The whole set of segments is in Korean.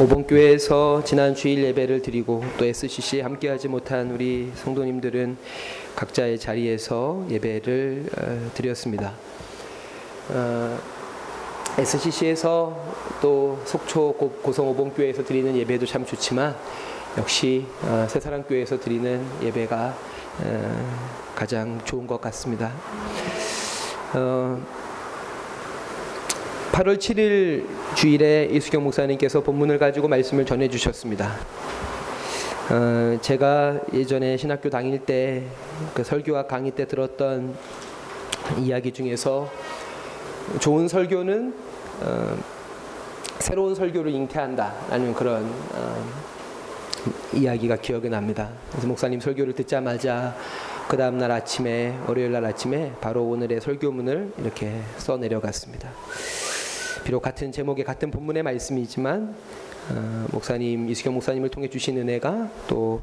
오봉교회에서 지난 주일 예배를 드리고 또 SCC에 함께하지 못한 우리 성도님들은 각자의 자리에서 예배를 어, 드렸습니다. 어, SCC에서 또 속초 고성 오봉교회에서 드리는 예배도 참 좋지만 역시 어, 새사랑교회에서 드리는 예배가 가장 좋은 것 같습니다. 8월 7일 주일에 이수경 목사님께서 본문을 가지고 말씀을 전해 주셨습니다. 어, 제가 예전에 신학교 다닐 때 그 설교와 강의 때 들었던 이야기 중에서 좋은 설교는 어, 새로운 설교를 잉태한다라는 그런 어, 이야기가 기억이 납니다. 그래서 목사님 설교를 듣자마자 그 다음 날 아침에 월요일 날 아침에 바로 오늘의 설교문을 이렇게 써 내려갔습니다. 비록 같은 제목의 같은 본문의 말씀이지만 어, 목사님 이수경 목사님을 통해 주신 은혜가 또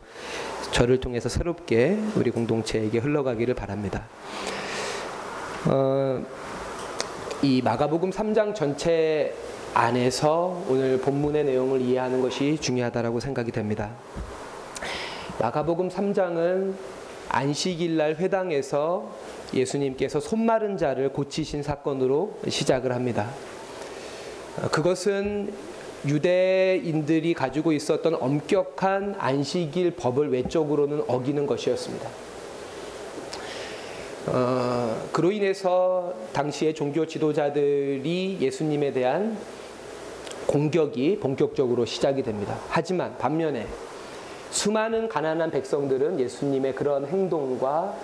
저를 통해서 새롭게 우리 공동체에게 흘러가기를 바랍니다. 어, 이 마가복음 3장 전체 안에서 오늘 본문의 내용을 이해하는 것이 중요하다고 생각이 됩니다. 마가복음 3장은 안식일 날 회당에서 예수님께서 손 마른 자를 고치신 사건으로 시작을 합니다. 그것은 유대인들이 가지고 있었던 엄격한 안식일 법을 외적으로는 어기는 것이었습니다. 어, 그로 인해서 당시의 종교 지도자들이 예수님에 대한 공격이 본격적으로 시작이 됩니다. 하지만 반면에 수많은 가난한 백성들은 예수님의 그런 행동과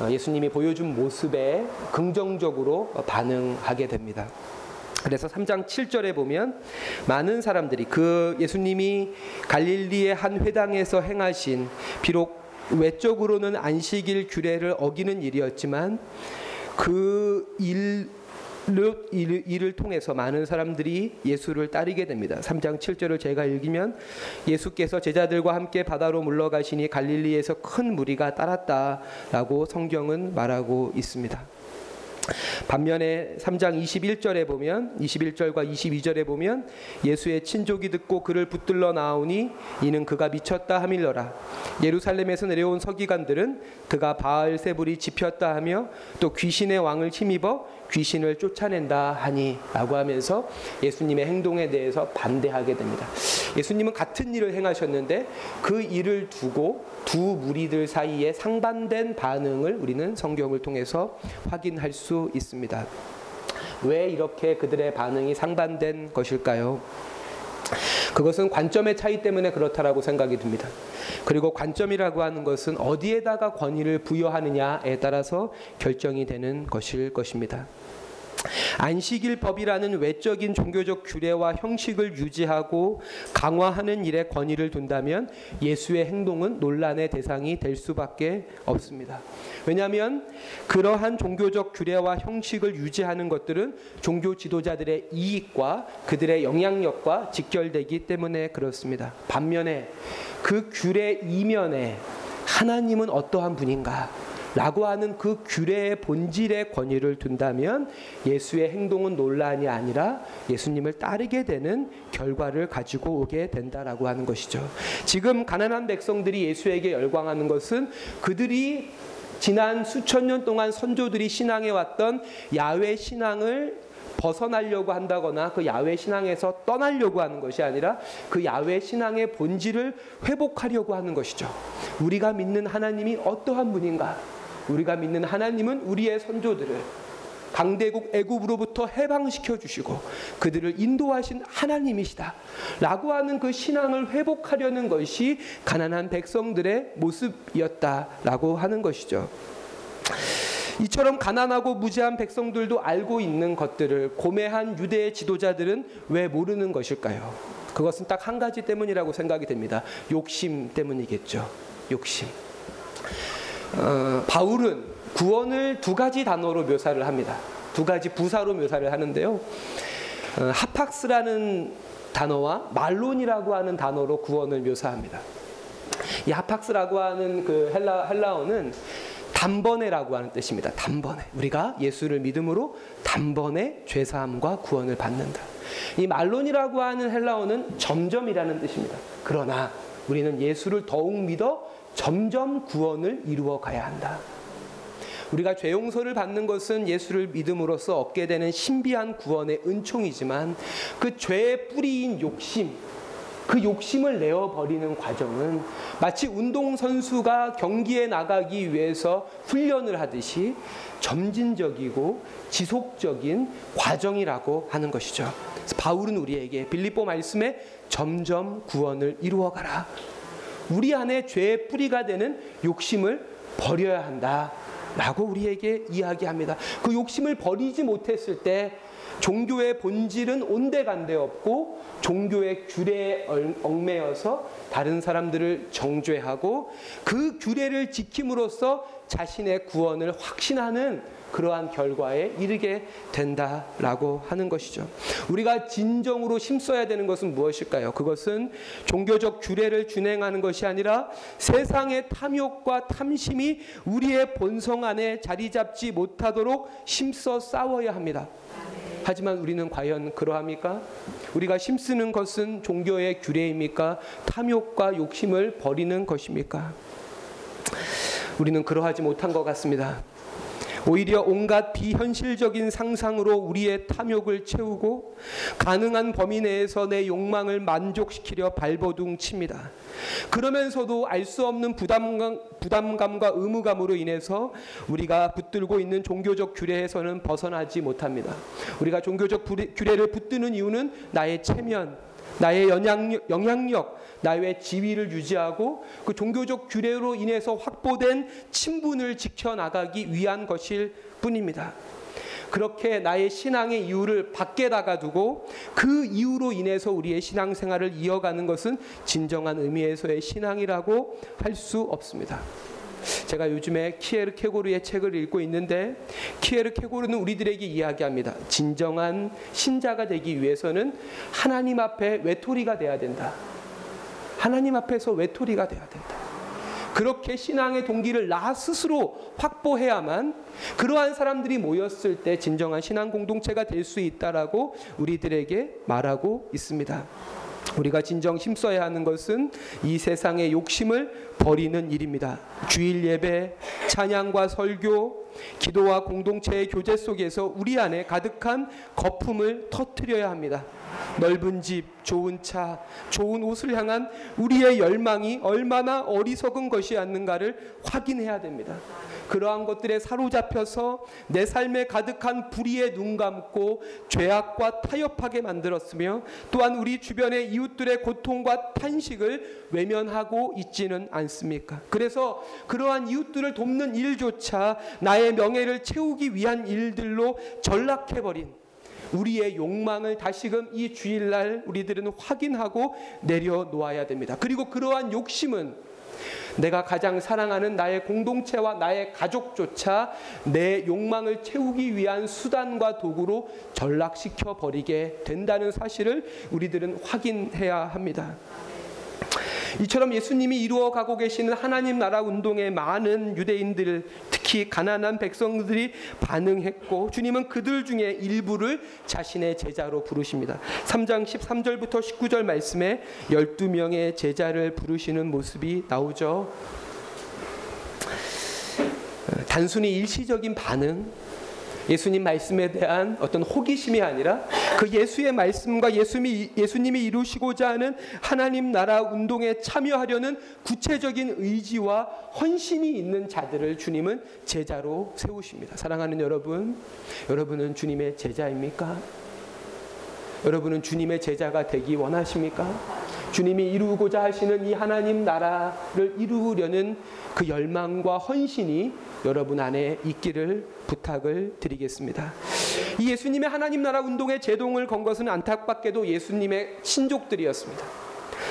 어, 예수님이 보여준 모습에 긍정적으로 반응하게 됩니다. 그래서 3장 7절에 보면 많은 사람들이 그 예수님이 갈릴리의 한 회당에서 행하신 비록 외적으로는 안식일 규례를 어기는 일이었지만 그 일, 일을, 일을 통해서 많은 사람들이 예수를 따르게 됩니다. 3장 7절을 제가 읽으면 예수께서 제자들과 함께 바다로 물러가시니 갈릴리에서 큰 무리가 따랐다라고 성경은 말하고 있습니다. 반면에 3장 21절에 보면 21절과 22절에 보면 예수의 친족이 듣고 그를 붙들러 나오니 이는 그가 미쳤다 하밀러라. 예루살렘에서 내려온 서기관들은 그가 바알세불이 집혔다 하며 또 귀신의 왕을 힘입어 귀신을 쫓아낸다 하니라고 하면서 예수님의 행동에 대해서 반대하게 됩니다. 예수님은 같은 일을 행하셨는데 그 일을 두고 두 무리들 사이에 상반된 반응을 우리는 성경을 통해서 확인할 수 있습니다. 왜 이렇게 그들의 반응이 상반된 것일까요? 그것은 관점의 차이 때문에 그렇다라고 생각이 듭니다. 그리고 관점이라고 하는 것은 어디에다가 권위를 부여하느냐에 따라서 결정이 되는 것일 것입니다. 안식일 법이라는 외적인 종교적 규례와 형식을 유지하고 강화하는 일에 권위를 둔다면 예수의 행동은 논란의 대상이 될 수밖에 없습니다. 왜냐하면 그러한 종교적 규례와 형식을 유지하는 것들은 종교 지도자들의 이익과 그들의 영향력과 직결되기 때문에 그렇습니다. 반면에 그 규례 이면에 하나님은 어떠한 분인가? 라고 하는 그 규례의 본질의 권위를 둔다면 예수의 행동은 논란이 아니라 예수님을 따르게 되는 결과를 가지고 오게 된다라고 하는 것이죠. 지금 가난한 백성들이 예수에게 열광하는 것은 그들이 지난 수천 년 동안 선조들이 신앙해 왔던 야외 신앙을 벗어나려고 한다거나 그 야외 신앙에서 떠나려고 하는 것이 아니라 그 야외 신앙의 본질을 회복하려고 하는 것이죠. 우리가 믿는 하나님이 어떠한 분인가? 우리가 믿는 하나님은 우리의 선조들을 강대국 애굽으로부터 해방시켜 주시고 그들을 인도하신 하나님이시다. 라고 하는 그 신앙을 회복하려는 것이 가난한 백성들의 모습이었다라고 하는 것이죠. 이처럼 가난하고 무지한 백성들도 알고 있는 것들을 고매한 유대 지도자들은 왜 모르는 것일까요? 그것은 딱 한 가지 때문이라고 생각이 됩니다. 욕심 때문이겠죠. 욕심. 어, 바울은 구원을 두 가지 단어로 묘사를 합니다. 두 가지 부사로 묘사를 하는데요. 어, 하팍스라는 단어와 말론이라고 하는 단어로 구원을 묘사합니다. 이 하팍스라고 하는 그 헬라 헬라어는 단번에라고 하는 뜻입니다. 단번에. 우리가 예수를 믿음으로 단번에 죄 사함과 구원을 받는다. 이 말론이라고 하는 헬라어는 점점이라는 뜻입니다. 그러나 우리는 예수를 더욱 믿어 점점 구원을 이루어 가야 한다. 우리가 죄 용서를 받는 것은 예수를 믿음으로써 얻게 되는 신비한 구원의 은총이지만 그 죄의 뿌리인 욕심, 그 욕심을 내어 버리는 과정은 마치 운동 선수가 경기에 나가기 위해서 훈련을 하듯이 점진적이고 지속적인 과정이라고 하는 것이죠. 바울은 우리에게 빌립보 말씀에 점점 구원을 이루어 가라. 우리 안에 죄의 뿌리가 되는 욕심을 버려야 한다. 라고 우리에게 이야기합니다. 그 욕심을 버리지 못했을 때 종교의 본질은 온데간데 없고 종교의 규례에 얽매여서 다른 사람들을 정죄하고 그 규례를 지킴으로써 자신의 구원을 확신하는 그러한 결과에 이르게 된다라고 하는 것이죠. 우리가 진정으로 힘써야 되는 것은 무엇일까요? 그것은 종교적 규례를 준행하는 것이 아니라 세상의 탐욕과 탐심이 우리의 본성 안에 자리 잡지 못하도록 힘써 싸워야 합니다. 하지만 우리는 과연 그러합니까? 우리가 힘쓰는 것은 종교의 규례입니까? 탐욕과 욕심을 버리는 것입니까? 우리는 그러하지 못한 것 같습니다. 오히려 온갖 비현실적인 상상으로 우리의 탐욕을 채우고 가능한 범위 내에서 내 욕망을 만족시키려 발버둥 칩니다. 그러면서도 알 수 없는 부담감, 부담감과 의무감으로 인해서 우리가 붙들고 있는 종교적 규례에서는 벗어나지 못합니다. 우리가 종교적 규례를 붙드는 이유는 나의 체면, 나의 영향력, 영향력, 나의 지위를 유지하고 그 종교적 규례로 인해서 확보된 친분을 지켜나가기 위한 것일 뿐입니다. 그렇게 나의 신앙의 이유를 밖에다가 두고 그 이유로 인해서 우리의 신앙생활을 이어가는 것은 진정한 의미에서의 신앙이라고 할 수 없습니다. 제가 요즘에 키에르 케고르의 책을 읽고 있는데 키에르 케고르는 우리들에게 이야기합니다. 진정한 신자가 되기 위해서는 하나님 앞에 외톨이가 돼야 된다. 하나님 앞에서 외톨이가 돼야 된다. 그렇게 신앙의 동기를 나 스스로 확보해야만 그러한 사람들이 모였을 때 진정한 신앙 공동체가 될 수 있다라고 우리들에게 말하고 있습니다. 우리가 진정 힘써야 하는 것은 이 세상의 욕심을 버리는 일입니다. 주일 예배, 찬양과 설교, 기도와 공동체의 교제 속에서 우리 안에 가득한 거품을 터뜨려야 합니다. 넓은 집, 좋은 차, 좋은 옷을 향한 우리의 열망이 얼마나 어리석은 것이 었는가를 확인해야 됩니다. 그러한 것들에 사로잡혀서 내 삶에 가득한 불의에 눈 감고 죄악과 타협하게 만들었으며 또한 우리 주변의 이웃들의 고통과 탄식을 외면하고 있지는 않습니까? 그래서 그러한 이웃들을 돕는 일조차 나의 명예를 채우기 위한 일들로 전락해버린 우리의 욕망을 다시금 이 주일날 우리들은 확인하고 내려놓아야 됩니다. 그리고 그러한 욕심은 내가 가장 사랑하는 나의 공동체와 나의 가족조차 내 욕망을 채우기 위한 수단과 도구로 전락시켜 버리게 된다는 사실을 우리들은 확인해야 합니다. 이처럼 예수님이 이루어 가고 계시는 하나님 나라 운동에 많은 유대인들 특히 가난한 백성들이 반응했고 주님은 그들 중에 일부를 자신의 제자로 부르십니다. 3장 13절부터 19절 말씀에 12명의 제자를 부르시는 모습이 나오죠. 단순히 일시적인 반응 예수님 말씀에 대한 어떤 호기심이 아니라 그 예수의 말씀과 예수님이, 예수님이 이루시고자 하는 하나님 나라 운동에 참여하려는 구체적인 의지와 헌신이 있는 자들을 주님은 제자로 세우십니다. 사랑하는 여러분, 여러분은 주님의 제자입니까? 여러분은 주님의 제자가 되기 원하십니까? 주님이 이루고자 하시는 이 하나님 나라를 이루려는 그 열망과 헌신이 여러분 안에 있기를 부탁을 드리겠습니다. 이 예수님의 하나님 나라 운동에 제동을 건 것은 안타깝게도 예수님의 친족들이었습니다.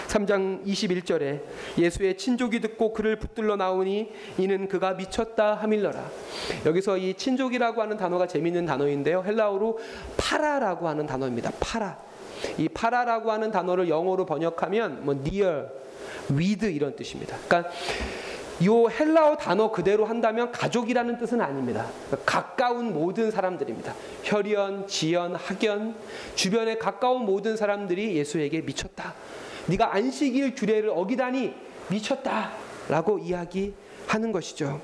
3장 21절에 예수의 친족이 듣고 그를 붙들러 나오니 이는 그가 미쳤다 함일러라. 여기서 이 친족이라고 하는 단어가 재미있는 단어인데요. 헬라어로 παρά라고 하는 단어입니다. παρά. 이 παρά라고 하는 단어를 영어로 번역하면 뭐 near, with 이런 뜻입니다. 그러니까 이 헬라어 단어 그대로 한다면 가족이라는 뜻은 아닙니다. 가까운 모든 사람들입니다. 혈연, 지연, 학연, 주변에 가까운 모든 사람들이 예수에게 미쳤다. 네가 안식일 규례를 어기다니 미쳤다라고 이야기하는 것이죠.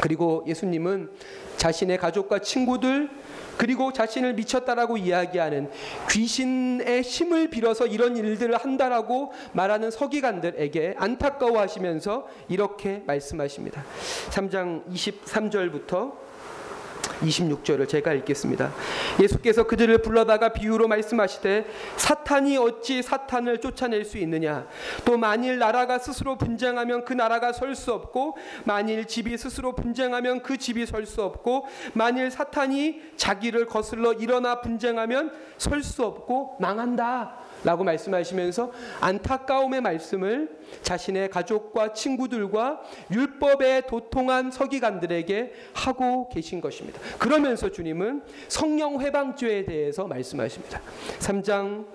그리고 예수님은 자신의 가족과 친구들 그리고 자신을 미쳤다라고 이야기하는 귀신의 힘을 빌어서 이런 일들을 한다라고 말하는 서기관들에게 안타까워하시면서 이렇게 말씀하십니다. 3장 23절부터 26절을 제가 읽겠습니다. 예수께서 그들을 불러다가 비유로 말씀하시되 사탄이 어찌 사탄을 쫓아낼 수 있느냐 또 만일 나라가 스스로 분쟁하면 그 나라가 설 수 없고 만일 집이 스스로 분쟁하면 그 집이 설 수 없고 만일 사탄이 자기를 거슬러 일어나 분쟁하면 설 수 없고 망한다. 라고 말씀하시면서 안타까움의 말씀을 자신의 가족과 친구들과 율법에 도통한 서기관들에게 하고 계신 것입니다. 그러면서 주님은 성령 회방죄에 대해서 말씀하십니다. 3장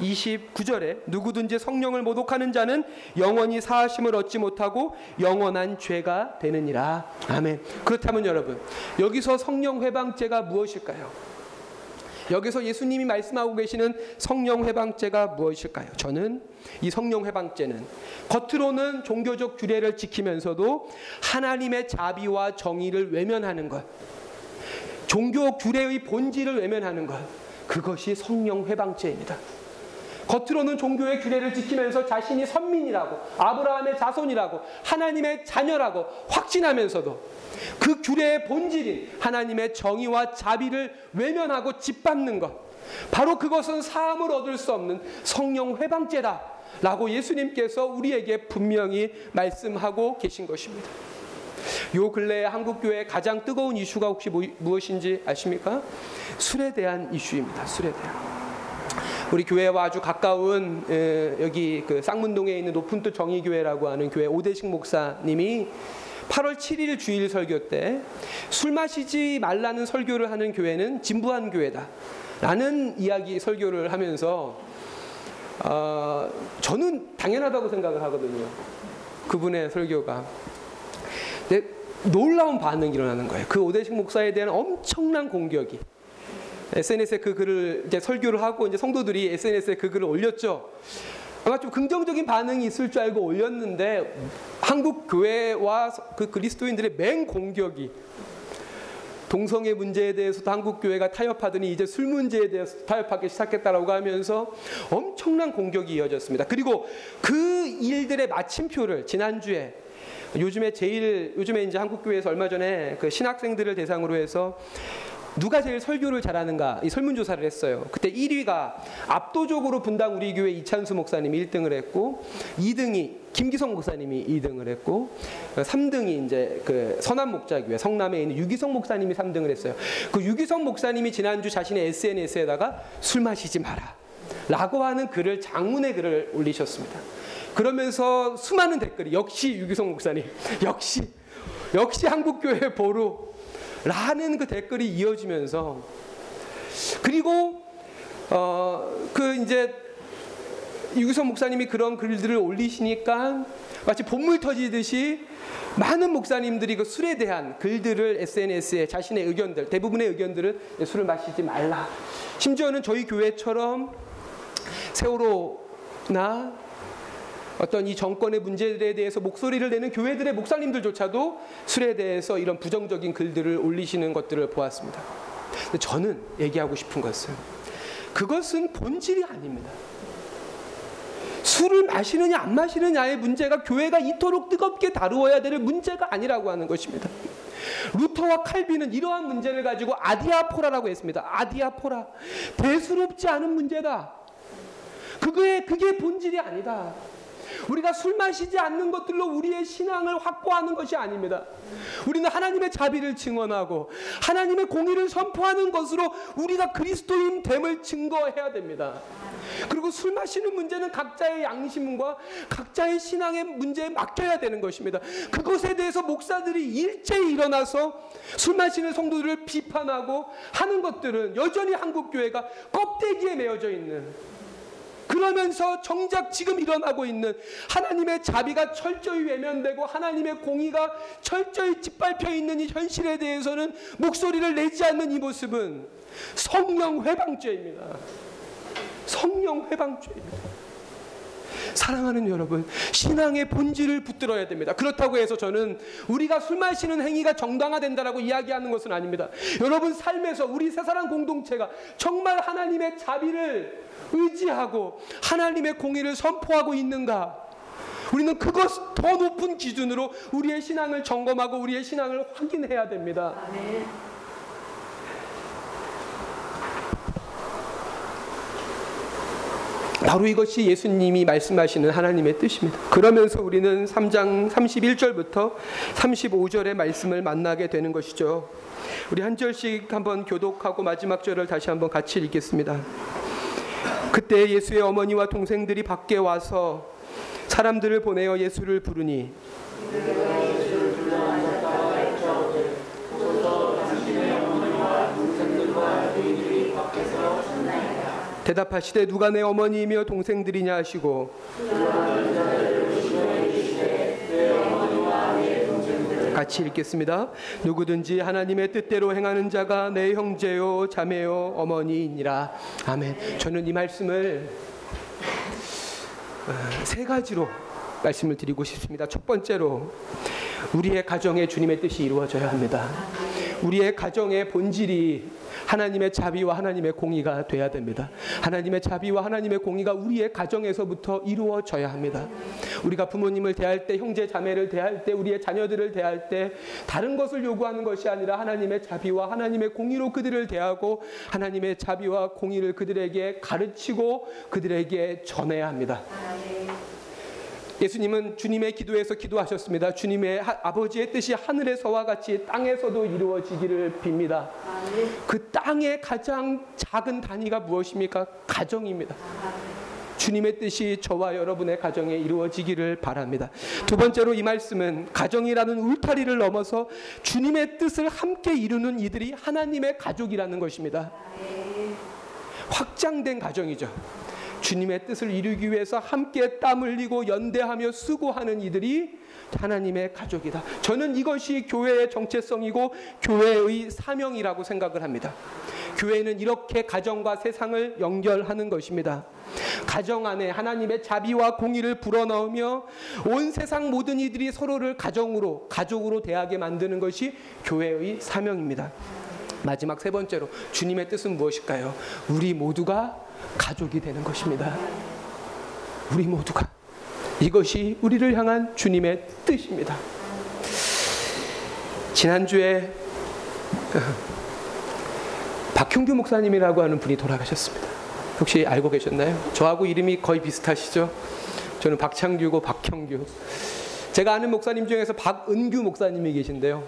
29절에 누구든지 성령을 모독하는 자는 영원히 사하심을 얻지 못하고 영원한 죄가 되느니라. 아멘. 그렇다면 여러분, 여기서 성령 회방죄가 무엇일까요? 여기서 예수님이 말씀하고 계시는 성령 회방죄가 무엇일까요? 저는 이 성령 회방죄는 겉으로는 종교적 규례를 지키면서도 하나님의 자비와 정의를 외면하는 것. 종교 규례의 본질을 외면하는 것. 그것이 성령 회방죄입니다. 겉으로는 종교의 규례를 지키면서 자신이 선민이라고 아브라함의 자손이라고 하나님의 자녀라고 확신하면서도 그 규례의 본질인 하나님의 정의와 자비를 외면하고 짓밟는 것. 바로 그것은 사함을 얻을 수 없는 성령 회방죄다. 라고 예수님께서 우리에게 분명히 말씀하고 계신 것입니다. 요 근래에 한국 교회 가장 뜨거운 이슈가 혹시 무엇인지 아십니까? 술에 대한 이슈입니다. 술에 대한. 우리 교회와 아주 가까운 여기 그 쌍문동에 있는 높은 뜻 정의교회라고 하는 교회 오대식 목사님이 8월 7일 주일 설교 때 술 마시지 말라는 설교를 하는 교회는 진부한 교회다. 라는 이야기 설교를 하면서 어, 저는 당연하다고 생각을 하거든요. 그분의 설교가. 근데 놀라운 반응이 일어나는 거예요. 그 오대식 목사에 대한 엄청난 공격이. SNS에 그 글을 이제 설교를 하고 이제 성도들이 SNS에 그 글을 올렸죠. 아마 좀 긍정적인 반응이 있을 줄 알고 올렸는데 한국 교회와 그 그리스도인들의 맹 공격이 동성애 문제에 대해서도 한국 교회가 타협하더니 이제 술 문제에 대해서 타협하기 시작했다라고 하면서 엄청난 공격이 이어졌습니다. 그리고 그 일들의 마침표를 지난주에 요즘에 제일 요즘에 이제 한국 교회에서 얼마 전에 그 신학생들을 대상으로 해서 누가 제일 설교를 잘하는가 이 설문조사를 했어요. 그때 1위가 압도적으로 분당 우리 교회 이찬수 목사님이 1등을 했고 2등이 김기성 목사님이 2등을 했고 3등이 이제 그 선한 목자교회 성남에 있는 유기성 목사님이 3등을 했어요. 그 유기성 목사님이 지난주 자신의 SNS에다가 술 마시지 마라. 라고 하는 글을 장문의 글을 올리셨습니다. 그러면서 수많은 댓글이 역시 유기성 목사님, 역시 역시 한국교회 보루 라는 그 댓글이 이어지면서 그리고 어 그 이제 유기성 목사님이 그런 글들을 올리시니까 마치 본물 터지듯이 많은 목사님들이 그 술에 대한 글들을 SNS에 자신의 의견들 대부분의 의견들을 술을 마시지 말라. 심지어는 저희 교회처럼 세월호나 어떤 이 정권의 문제들에 대해서 목소리를 내는 교회들의 목사님들조차도 술에 대해서 이런 부정적인 글들을 올리시는 것들을 보았습니다. 근데 저는 얘기하고 싶은 것은 그것은 본질이 아닙니다. 술을 마시느냐 안 마시느냐의 문제가 교회가 이토록 뜨겁게 다루어야 될 문제가 아니라고 하는 것입니다. 루터와 칼빈은 이러한 문제를 가지고 아디아포라라고 했습니다. 아디아포라. 대수롭지 않은 문제다. 그게 그게 본질이 아니다. 우리가 술 마시지 않는 것들로 우리의 신앙을 확보하는 것이 아닙니다. 우리는 하나님의 자비를 증언하고 하나님의 공의를 선포하는 것으로 우리가 그리스도인 됨을 증거해야 됩니다. 그리고 술 마시는 문제는 각자의 양심과 각자의 신앙의 문제에 맡겨야 되는 것입니다. 그것에 대해서 목사들이 일제히 일어나서 술 마시는 성도들을 비판하고 하는 것들은 여전히 한국 교회가 껍데기에 매어져 있는 그 그러면서 정작 지금 일어나고 있는 하나님의 자비가 철저히 외면되고 하나님의 공의가 철저히 짓밟혀 있는 이 현실에 대해서는 목소리를 내지 않는 이 모습은 성령 회방죄입니다. 성령 회방죄입니다. 사랑하는 여러분, 신앙의 본질을 붙들어야 됩니다. 그렇다고 해서 저는 우리가 술 마시는 행위가 정당화된다라고 이야기하는 것은 아닙니다. 여러분 삶에서 우리 세사람 공동체가 정말 하나님의 자비를 의지하고 하나님의 공의를 선포하고 있는가? 우리는 그것 더 높은 기준으로 우리의 신앙을 점검하고 우리의 신앙을 확인해야 됩니다. 바로 이것이 예수님이 말씀하시는 하나님의 뜻입니다. 그러면서 우리는 3장 31절부터 35절의 말씀을 만나게 되는 것이죠. 우리 한 절씩 한번 교독하고 마지막 절을 다시 한번 같이 읽겠습니다. 그때 예수의 어머니와 동생들이 밖에 와서 사람들을 보내어 예수를 부르니 대답하시되 누가 내 어머니이며 동생들이냐 하시고 같이 읽겠습니다. 누구든지 하나님의 뜻대로 행하는 자가 내 형제요 자매요 어머니이니라. 아멘. 저는 이 말씀을 어, 세 가지로 말씀을 드리고 싶습니다. 첫 번째로 우리의 가정에 주님의 뜻이 이루어져야 합니다. 우리의 가정의 본질이 하나님의 자비와 하나님의 공의가 돼야 됩니다. 하나님의 자비와 하나님의 공의가 우리의 가정에서부터 이루어져야 합니다. 우리가 부모님을 대할 때, 형제 자매를 대할 때, 우리의 자녀들을 대할 때 다른 것을 요구하는 것이 아니라 하나님의 자비와 하나님의 공의로 그들을 대하고 하나님의 자비와 공의를 그들에게 가르치고 그들에게 전해야 합니다. 예수님은 주님의 기도에서 기도하셨습니다. 주님의 하, 아버지의 뜻이 하늘에서와 같이 땅에서도 이루어지기를 빕니다. 그 땅의 가장 작은 단위가 무엇입니까? 가정입니다. 주님의 뜻이 저와 여러분의 가정에 이루어지기를 바랍니다. 두 번째로 이 말씀은 가정이라는 울타리를 넘어서 주님의 뜻을 함께 이루는 이들이 하나님의 가족이라는 것입니다. 확장된 가정이죠. 주님의 뜻을 이루기 위해서 함께 땀 흘리고 연대하며 수고하는 이들이 하나님의 가족이다. 저는 이것이 교회의 정체성이고 교회의 사명이라고 생각을 합니다. 교회는 이렇게 가정과 세상을 연결하는 것입니다. 가정 안에 하나님의 자비와 공의를 불어넣으며 온 세상 모든 이들이 서로를 가정으로 가족으로 대하게 만드는 것이 교회의 사명입니다. 마지막 세 번째로 주님의 뜻은 무엇일까요? 우리 모두가 가족이 되는 것입니다. 우리 모두가 이것이 우리를 향한 주님의 뜻입니다. 지난주에 박형규 목사님이라고 하는 분이 돌아가셨습니다. 혹시 알고 계셨나요? 저하고 이름이 거의 비슷하시죠? 저는 박창규고 박형규. 제가 아는 목사님 중에서 박은규 목사님이 계신데요.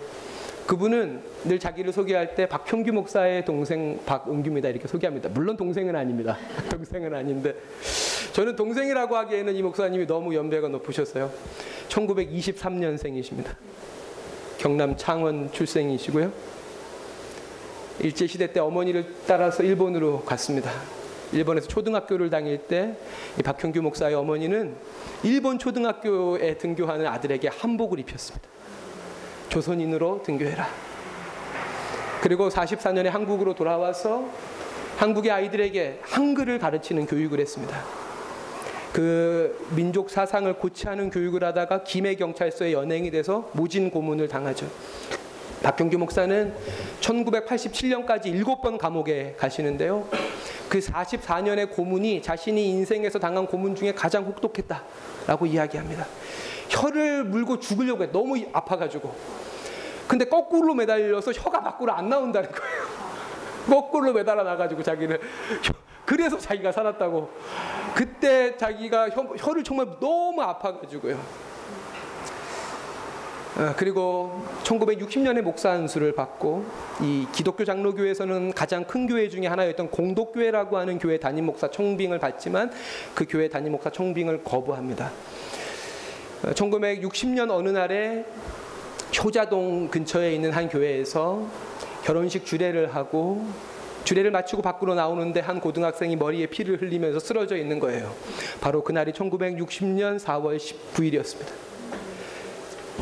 그분은 늘 자기를 소개할 때 박형규 목사의 동생 박은규입니다 이렇게 소개합니다. 물론 동생은 아닙니다. 동생은 아닌데 저는 동생이라고 하기에는 이 목사님이 너무 연배가 높으셨어요. 1923년생이십니다. 경남 창원 출생이시고요. 일제 시대 때 어머니를 따라서 일본으로 갔습니다. 일본에서 초등학교를 다닐 때 이 박형규 목사의 어머니는 일본 초등학교에 등교하는 아들에게 한복을 입혔습니다. 조선인으로 등교해라. 그리고 44년에 한국으로 돌아와서 한국의 아이들에게 한글을 가르치는 교육을 했습니다. 그 민족 사상을 고치하는 교육을 하다가 김해 경찰서에 연행이 돼서 모진 고문을 당하죠. 박경규 목사는 1987년까지 7번 감옥에 가시는데요. 그 44년의 고문이 자신이 인생에서 당한 고문 중에 가장 혹독했다라고 이야기합니다. 혀를 물고 죽으려고 해. 너무 아파가지고. 근데 거꾸로 매달려서 혀가 밖으로 안 나온다는 거예요. 거꾸로 매달아 놔가지고 자기를. 그래서 자기가 살았다고. 그때 자기가 혀, 를 정말 너무 아파가지고요. 아, 그리고 1960년에 목사 안수를 받고 이 기독교 장로교에서는 가장 큰 교회 중에 하나였던 공독교회라고 하는 교회 담임 목사 청빙을 받지만 그 교회 담임 목사 청빙을 거부합니다. 1960년 어느 날에 효자동 근처에 있는 한 교회에서 결혼식 주례를 하고 주례를 마치고 밖으로 나오는데 한 고등학생이 머리에 피를 흘리면서 쓰러져 있는 거예요. 바로 그날이 1960년 4월 19일이었습니다.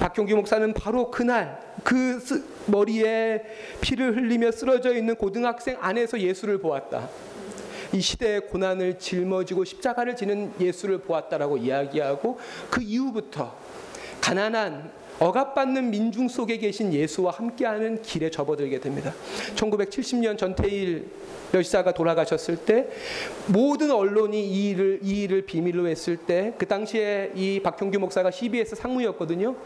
박형규 목사는 바로 그날 그 쓰, 머리에 피를 흘리며 쓰러져 있는 고등학생 안에서 예수를 보았다. 이 시대의 고난을 짊어지고 십자가를 지는 예수를 보았다라고 이야기하고 그 이후부터 가난한 억압받는 민중 속에 계신 예수와 함께하는 길에 접어들게 됩니다. 1970년 전태일 열사가 돌아가셨을 때 모든 언론이 이 일을 이 일을 비밀로 했을 때 그 당시에 이 박형규 목사가 CBS 상무였거든요.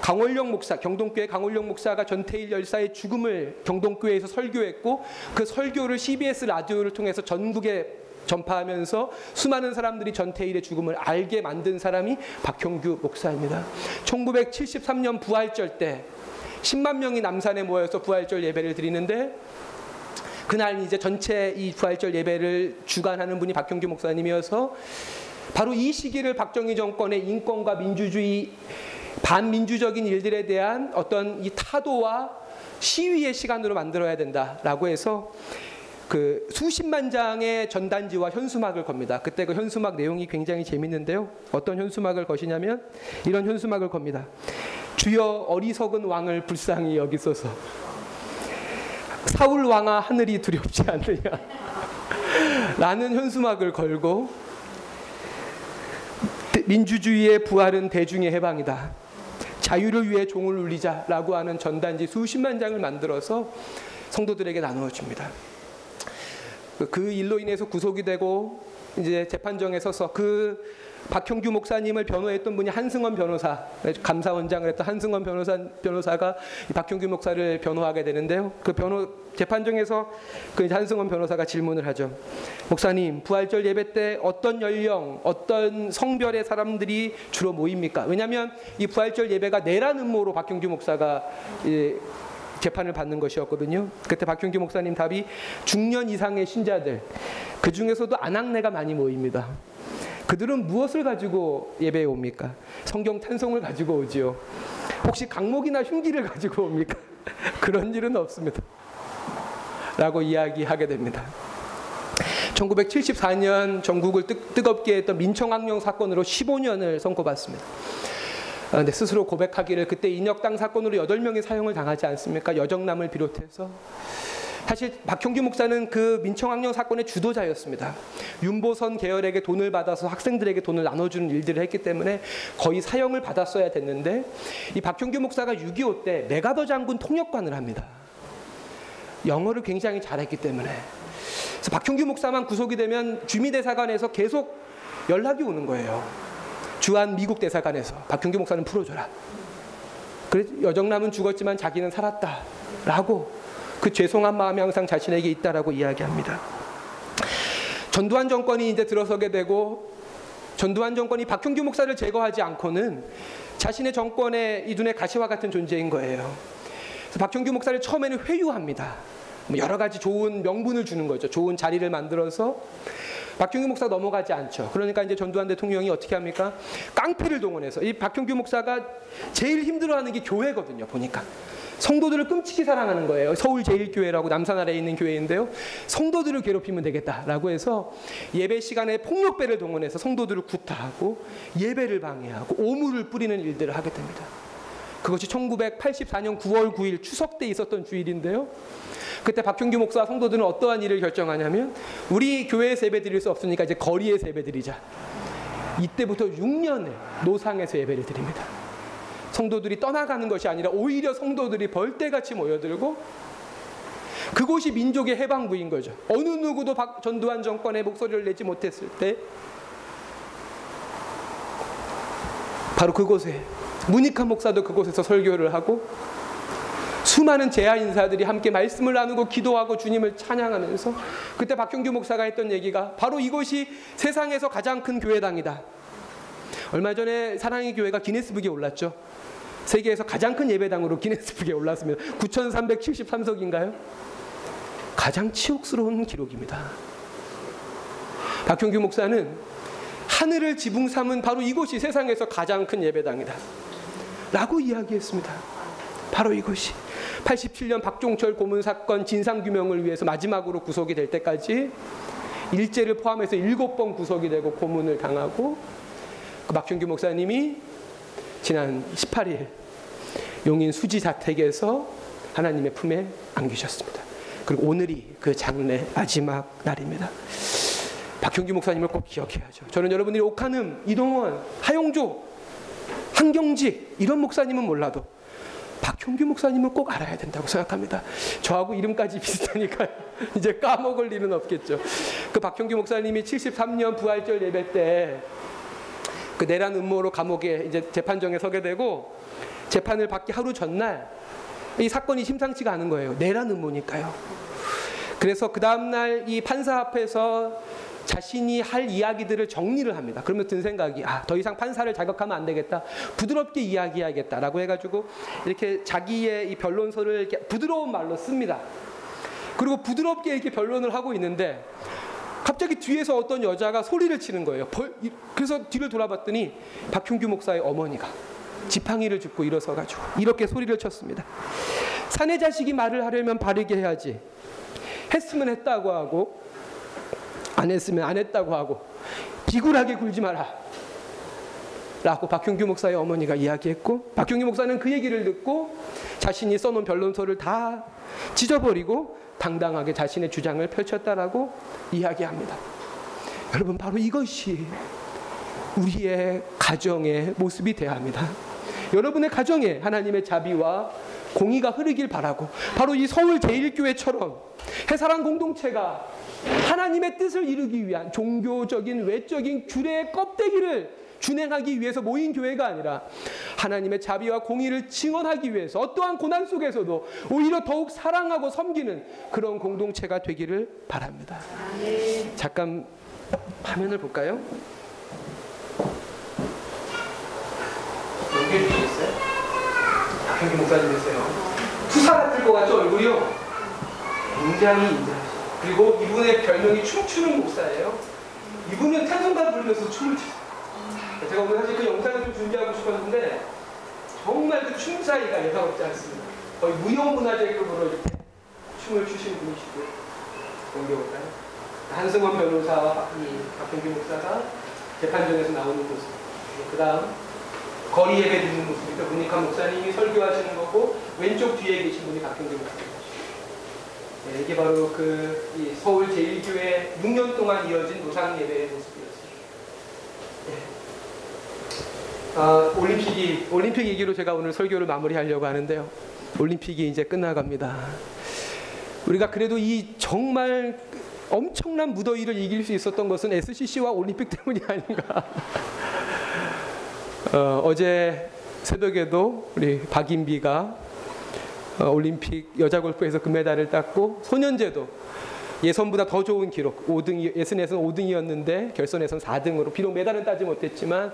강원령 목사 경동교회 강원령 목사가 전태일 열사의 죽음을 경동교회에서 설교했고 그 설교를 CBS 라디오를 통해서 전국에 전파하면서 수많은 사람들이 전태일의 죽음을 알게 만든 사람이 박형규 목사입니다. 1973년 부활절 때 10만 명이 남산에 모여서 부활절 예배를 드리는데 그날 이제 전체 이 부활절 예배를 주관하는 분이 박형규 목사님이어서 바로 이 시기를 박정희 정권의 인권과 민주주의 반민주적인 일들에 대한 어떤 이 타도와 시위의 시간으로 만들어야 된다라고 해서 그 수십만 장의 전단지와 현수막을 겁니다. 그때 그 현수막 내용이 굉장히 재밌는데요. 어떤 현수막을 거시냐면 이런 현수막을 겁니다. 주여 어리석은 왕을 불쌍히 여기소서. 사울 왕아 하늘이 두렵지 않느냐. 라는 현수막을 걸고 민주주의의 부활은 대중의 해방이다. 자유를 위해 종을 울리자라고 하는 전단지 수십만 장을 만들어서 성도들에게 나누어 줍니다. 그 일로 인해서 구속이 되고 이제 재판정에 서서 그 박형규 목사님을 변호했던 분이 한승원 변호사, 감사원장을 했던 한승원 변호사 변호사가 박형규 목사를 변호하게 되는데요. 그 변호 재판정에서 그 한승원 변호사가 질문을 하죠. 목사님, 부활절 예배 때 어떤 연령, 어떤 성별의 사람들이 주로 모입니까? 왜냐하면 이 부활절 예배가 내란 음모로 박형규 목사가 재판을 받는 것이었거든요. 그때 박형규 목사님 답이 중년 이상의 신자들 그 중에서도 안악내가 많이 모입니다. 그들은 무엇을 가지고 예배에 옵니까? 성경 찬송을 가지고 오지요. 혹시 강목이나 흉기를 가지고 옵니까? 그런 일은 없습니다. 라고 이야기하게 됩니다. 1974년 전국을 뜨, 겁게 했던 민청학령 사건으로 15년을 선고받습니다. 아, 네, 스스로 고백하기를 그때 인혁당 사건으로 8명이 사형을 당하지 않습니까? 여정남을 비롯해서. 사실 박형규 목사는 그 민청학령 사건의 주도자였습니다. 윤보선 계열에게 돈을 받아서 학생들에게 돈을 나눠주는 일들을 했기 때문에 거의 사형을 받았어야 됐는데 이 박형규 목사가 6.25 때 메가더 장군 통역관을 합니다. 영어를 굉장히 잘했기 때문에 그래서 박형규 목사만 구속이 되면 주미대사관에서 계속 연락이 오는 거예요. 주한 미국 대사관에서 박형규 목사는 풀어줘라. 그래 여정남은 죽었지만 자기는 살았다라고 그 죄송한 마음이 항상 자신에게 있다라고 이야기합니다. 전두환 정권이 이제 들어서게 되고 전두환 정권이 박형규 목사를 제거하지 않고는 자신의 정권의 이 눈에 가시와 같은 존재인 거예요. 그래서 박형규 목사를 처음에는 회유합니다. 뭐 여러 가지 좋은 명분을 주는 거죠. 좋은 자리를 만들어서 박형규 목사 넘어가지 않죠. 그러니까 이제 전두환 대통령이 어떻게 합니까? 깡패를 동원해서 이 박형규 목사가 제일 힘들어하는 게 교회거든요. 보니까 성도들을 끔찍히 사랑하는 거예요. 서울 제일교회라고 남산 아래에 있는 교회인데요. 성도들을 괴롭히면 되겠다라고 해서 예배 시간에 폭력배를 동원해서 성도들을 구타하고 예배를 방해하고 오물을 뿌리는 일들을 하게 됩니다. 그것이 1984년 9월 9일 추석 때 있었던 주일인데요. 그때 박형규 목사 성도들은 어떠한 일을 결정하냐면 우리 교회에 예배 드릴 수 없으니까 이제 거리에 예배 드리자. 이때부터 6년을 노상에서 예배를 드립니다. 성도들이 떠나가는 것이 아니라 오히려 성도들이 벌떼같이 모여들고 그곳이 민족의 해방부인 거죠. 어느 누구도 박, 전두환 정권의 목소리를 내지 못했을 때 바로 그곳에 문익한 목사도 그곳에서 설교를 하고 수많은 제야 인사들이 함께 말씀을 나누고 기도하고 주님을 찬양하면서 그때 박형규 목사가 했던 얘기가 바로 이곳이 세상에서 가장 큰 교회당이다. 얼마 전에 사랑의 교회가 기네스북에 올랐죠. 세계에서 가장 큰 예배당으로 기네스북에 올랐습니다. 9,373석인가요? 가장 치욕스러운 기록입니다. 박형규 목사는 하늘을 지붕 삼은 바로 이곳이 세상에서 가장 큰 예배당이다. 라고 이야기했습니다. 바로 이것이. 87년 박종철 고문 사건 진상 규명을 위해서 마지막으로 구속이 될 때까지 일제를 포함해서 일곱 번 구속이 되고 고문을 당하고 그 박준규 목사님이 지난 18일 용인 수지 자택에서 하나님의 품에 안기셨습니다. 그리고 오늘이 그 장례 마지막 날입니다. 박형규 목사님을 꼭 기억해야죠. 저는 여러분들이 옥한음, 이동원, 하용조, 한경직 이런 목사님은 몰라도 박형규 목사님은 꼭 알아야 된다고 생각합니다. 저하고 이름까지 비슷하니까요. 이제 까먹을 일은 없겠죠. 그 박형규 목사님이 73년 부활절 예배 때 그 내란 음모로 감옥에 이제 재판정에 서게 되고 재판을 받기 하루 전날 이 사건이 심상치가 않은 거예요. 내란 음모니까요. 그래서 그 다음날 이 판사 앞에서 자신이 할 이야기들을 정리를 합니다. 그러면 든 생각이 아, 더 이상 판사를 자극하면 안 되겠다. 부드럽게 이야기해야겠다라고 해가지고 이렇게 자기의 이 변론서를 이렇게 부드러운 말로 씁니다. 그리고 부드럽게 이렇게 변론을 하고 있는데 갑자기 뒤에서 어떤 여자가 소리를 치는 거예요. 그래서 뒤를 돌아봤더니 박형규 목사의 어머니가 지팡이를 짚고 일어서 가지고 이렇게 소리를 쳤습니다. 사내 자식이 말을 하려면 바르게 해야지. 했으면 했다고 하고 안 했으면 안 했다고 하고 비굴하게 굴지 마라. 라고 박형규 목사의 어머니가 이야기했고 박형규 목사는 그 얘기를 듣고 자신이 써놓은 변론서를 다 찢어버리고 당당하게 자신의 주장을 펼쳤다라고 이야기합니다. 여러분 바로 이것이 우리의 가정의 모습이 되어야 합니다. 여러분의 가정에 하나님의 자비와 공의가 흐르길 바라고 바로 이 서울 제일교회처럼 해사랑 공동체가 하나님의 뜻을 이루기 위한 종교적인 외적인 규례의 껍데기를 준행하기 위해서 모인 교회가 아니라 하나님의 자비와 공의를 증언하기 위해서 어떠한 고난 속에서도 오히려 더욱 사랑하고 섬기는 그런 공동체가 되기를 바랍니다. 잠깐 화면을 볼까요? 연결해 주시겠어요? 박현기 목사님이세요. 투사 같을 것 같죠 얼굴이요? 굉장히 인자하시고 그리고 이분의 별명이 춤추는 목사예요. 이분은 태동가 부르면서 춤을 추세요. 제가 오늘 사실 그 영상을 좀 준비하고 싶었는데 정말 그 춤 사이가 예사롭지 않습니다. 거의 무형문화재급으로 이렇게 춤을 추신 분이시고 공개올까요? 한승원 변호사와 이 박현기 목사가 재판정에서 나오는 모습. 그 다음 거리 예배 드리는 모습이죠. 문익환 목사님이 설교하시는 거고 왼쪽 뒤에 계신 분이 박현기 목사님. 네, 이게 바로 그이 서울 제일교회 6년 동안 이어진 노상 예배의 모습이었습니다. 네. 아, 올림픽이 올림픽 얘기로 제가 오늘 설교를 마무리하려고 하는데요. 올림픽이 이제 끝나갑니다. 우리가 그래도 이 정말 엄청난 무더위를 이길 수 있었던 것은 SCC와 올림픽 때문이 아닌가. 어, 어제 새벽에도 우리 박인비가 어, 올림픽 여자 골프에서 금메달을 땄고 소년제도 예선보다 더 좋은 기록 5등 예선에서는 5등이었는데 결선에서는 4등으로 비록 메달은 따지 못했지만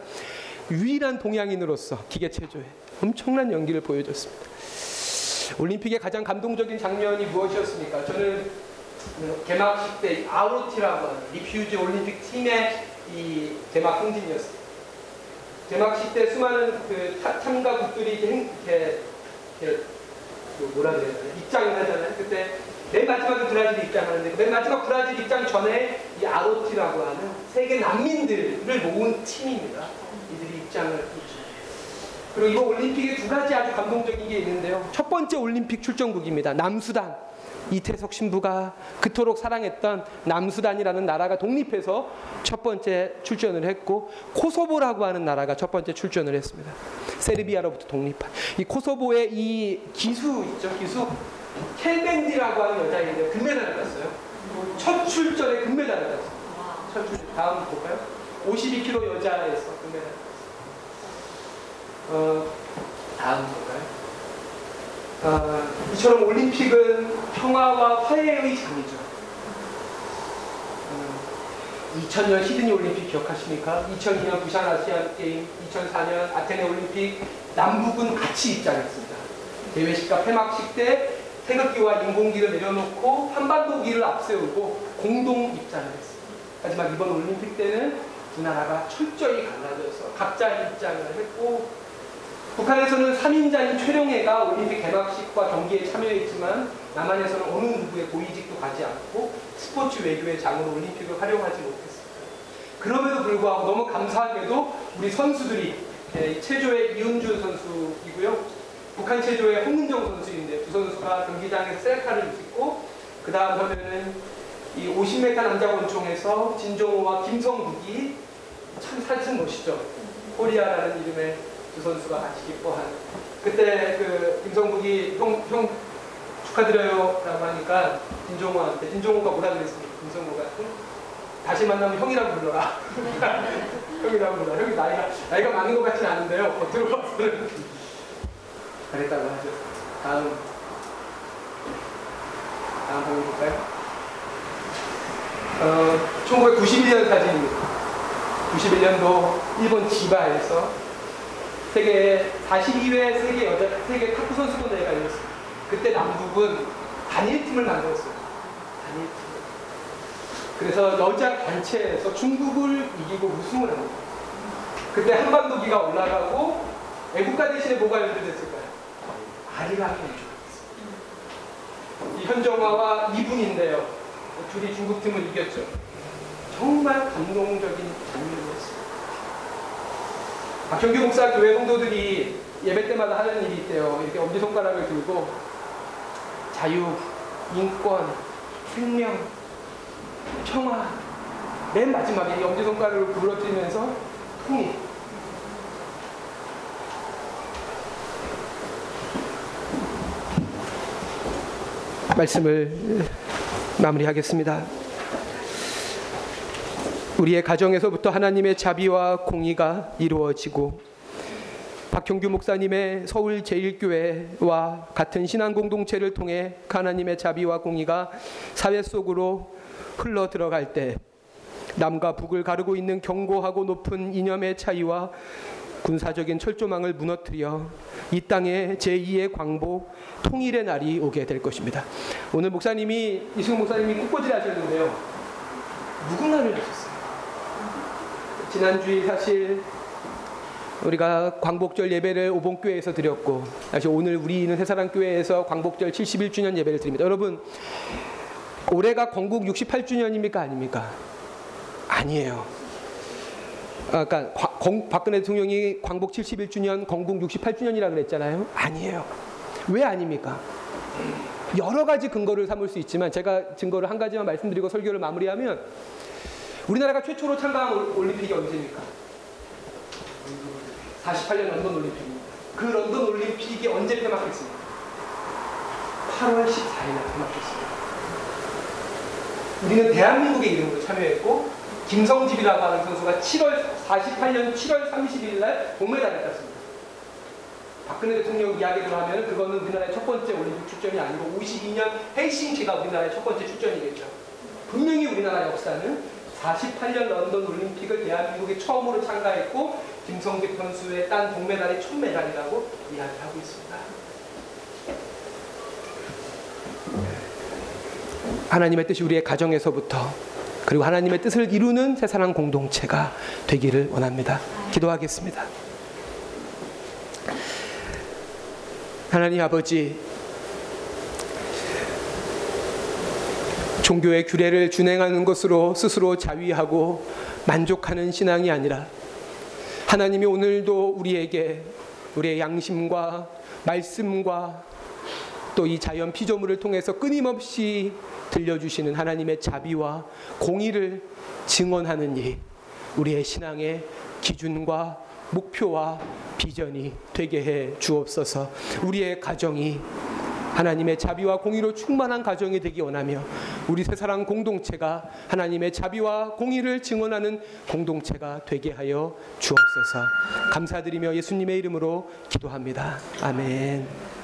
유일한 동양인으로서 기계 체조에 엄청난 연기를 보여줬습니다. 올림픽의 가장 감동적인 장면이 무엇이었습니까? 저는 개막식 때 아우로티라고 하는 리퓨지 올림픽 팀의 이 개막 행진이었습니다. 개막식 때 수많은 그 타- 참가국들이 이렇게, 행- 이렇게, 이렇게 그 뭐라 그래야 되나 입장을 하잖아요. 그때 맨 마지막에 브라질 입장하는데 맨 마지막 브라질 입장 전에 이 아로티라고 하는 세계 난민들을 모은 팀입니다. 이들이 입장을. 그리고 이번 올림픽에 두 가지 아주 감동적인 게 있는데요. 첫 번째 올림픽 출전국입니다. 남수단. 이태석 신부가 그토록 사랑했던 남수단이라는 나라가 독립해서 첫 번째 출전을 했고 코소보라고 하는 나라가 첫 번째 출전을 했습니다. 세르비아로부터 독립한 이 코소보의 이 기수 있죠 기수 켈벤디라고 하는 여자인데 금메달을 땄어요. 첫 출전에 금메달을 땄어요. 첫 출전 다음 볼까요? 52kg 여자에서 금메달. 어 다음 볼까요? 아, 이처럼 올림픽은 평화와 화해의 장이죠. 음, 2000년 시드니 올림픽 기억하십니까? 2002년 부산 아시안 게임, 2004년 아테네 올림픽 남북은 같이 입장했습니다. 대회식과 폐막식 때 태극기와 인공기를 내려놓고 한반도기를 앞세우고 공동 입장을 했습니다. 하지만 이번 올림픽 때는 두 나라가 철저히 갈라져서 각자 입장을 했고 북한에서는 3인자인 최룡해가 올림픽 개막식과 경기에 참여했지만 남한에서는 어느 누구의 고위직도 가지 않고 스포츠 외교의 장으로 올림픽을 활용하지 못했습니다. 그럼에도 불구하고 너무 감사하게도 우리 선수들이 예, 체조의 이은주 선수이고요. 북한 체조의 홍은정 선수인데 두 선수가 경기장에서 셀카를 찍고 그 다음 화면은 이 50m 남자 권총에서 진종호와 김성국이 참 사진 멋있죠. 코리아라는 이름의 두 선수가 같이 기뻐한 그때 그 김성국이 형, 형 축하드려요 라고 하니까 진종오한테 진종오가 뭐라 그랬습니까? 응? 다시 만나면 형이라고 불러라 형이라고 불러라 형이 나이가 나이가 많은 것 같진 않은데요 겉으로 봐서는 그랬다고 하죠 다음 다음 한번 볼까요? 어, 1991년 사진입니다 91년도 일본 지바에서 세계 42회 세계 여자 세계 탁구 선수권 대회가 열렸습니다. 그때 남북은 단일 팀을 만들었어요. 단일 팀. 그래서 여자 단체에서 중국을 이기고 우승을 합니다. 그때 한반도기가 올라가고 애국가 대신에 뭐가 연주됐을까요? 아리랑이 연주됐습니다. 이 현정화와 이분인데요. 둘이 중국 팀을 이겼죠. 정말 감동적인 장면이었습니다. 박형규 목사 교회 성도들이 예배 때마다 하는 일이 있대요. 이렇게 엄지손가락을 들고 자유, 인권, 생명, 평화 맨 마지막에 이 엄지손가락을 부러뜨리면서 통일 말씀을 마무리하겠습니다. 우리의 가정에서부터 하나님의 자비와 공의가 이루어지고 박형규 목사님의 서울 제일교회와 같은 신앙 공동체를 통해 하나님의 자비와 공의가 사회 속으로 흘러 들어갈 때 남과 북을 가르고 있는 견고하고 높은 이념의 차이와 군사적인 철조망을 무너뜨려 이 땅에 제2의 광복 통일의 날이 오게 될 것입니다. 오늘 목사님이 이승훈 목사님이 꽃꽂이를 하셨는데요. 무궁화를 하셨어요. 지난주에 사실 우리가 광복절 예배를 오봉교회에서 드렸고 사실 오늘 우리는 새사랑교회에서 광복절 71주년 예배를 드립니다. 여러분 올해가 건국 68주년입니까 아닙니까? 아니에요. 아, 그러니까 박근혜 대통령이 광복 71주년, 건국 68주년이라 그랬잖아요. 아니에요. 왜 아닙니까? 여러 가지 근거를 삼을 수 있지만 제가 증거를 한 가지만 말씀드리고 설교를 마무리하면 우리나라가 최초로 참가한 올- 올림픽이 언제입니까? 48년 런던 올림픽입니다. 그 런던 올림픽이 언제 폐막했습니까? 8월 14일에 폐막했습니다. 우리는 대한민국의 이름으로 참여했고 김성집이라고 하는 선수가 7월 48년 7월 30일 날 동메달을 땄습니다. 박근혜 대통령 이야기를 하면 그거는 우리나라의 첫 번째 올림픽 출전이 아니고 52년 헬싱키가 우리나라의 첫 번째 출전이겠죠. 분명히 우리나라 역사는 48년 런던 올림픽을 대한민국이 처음으로 참가했고 김성집 선수의 딴 동메달이 첫 메달이라고 이야기하고 있습니다. 하나님의 뜻이 우리의 가정에서부터 그리고 하나님의 뜻을 이루는 새사랑 공동체가 되기를 원합니다. 기도하겠습니다. 하나님 아버지, 종교의 규례를 준행하는 것으로 스스로 자위하고 만족하는 신앙이 아니라 하나님이 오늘도 우리에게 우리의 양심과 말씀과 또 이 자연 피조물을 통해서 끊임없이 들려주시는 하나님의 자비와 공의를 증언하는 일, 우리의 신앙의 기준과 목표와 비전이 되게 해 주옵소서. 우리의 가정이 하나님의 자비와 공의로 충만한 가정이 되기 원하며 우리 새사랑 공동체가 하나님의 자비와 공의를 증언하는 공동체가 되게 하여 주옵소서. 감사드리며 예수님의 이름으로 기도합니다. 아멘.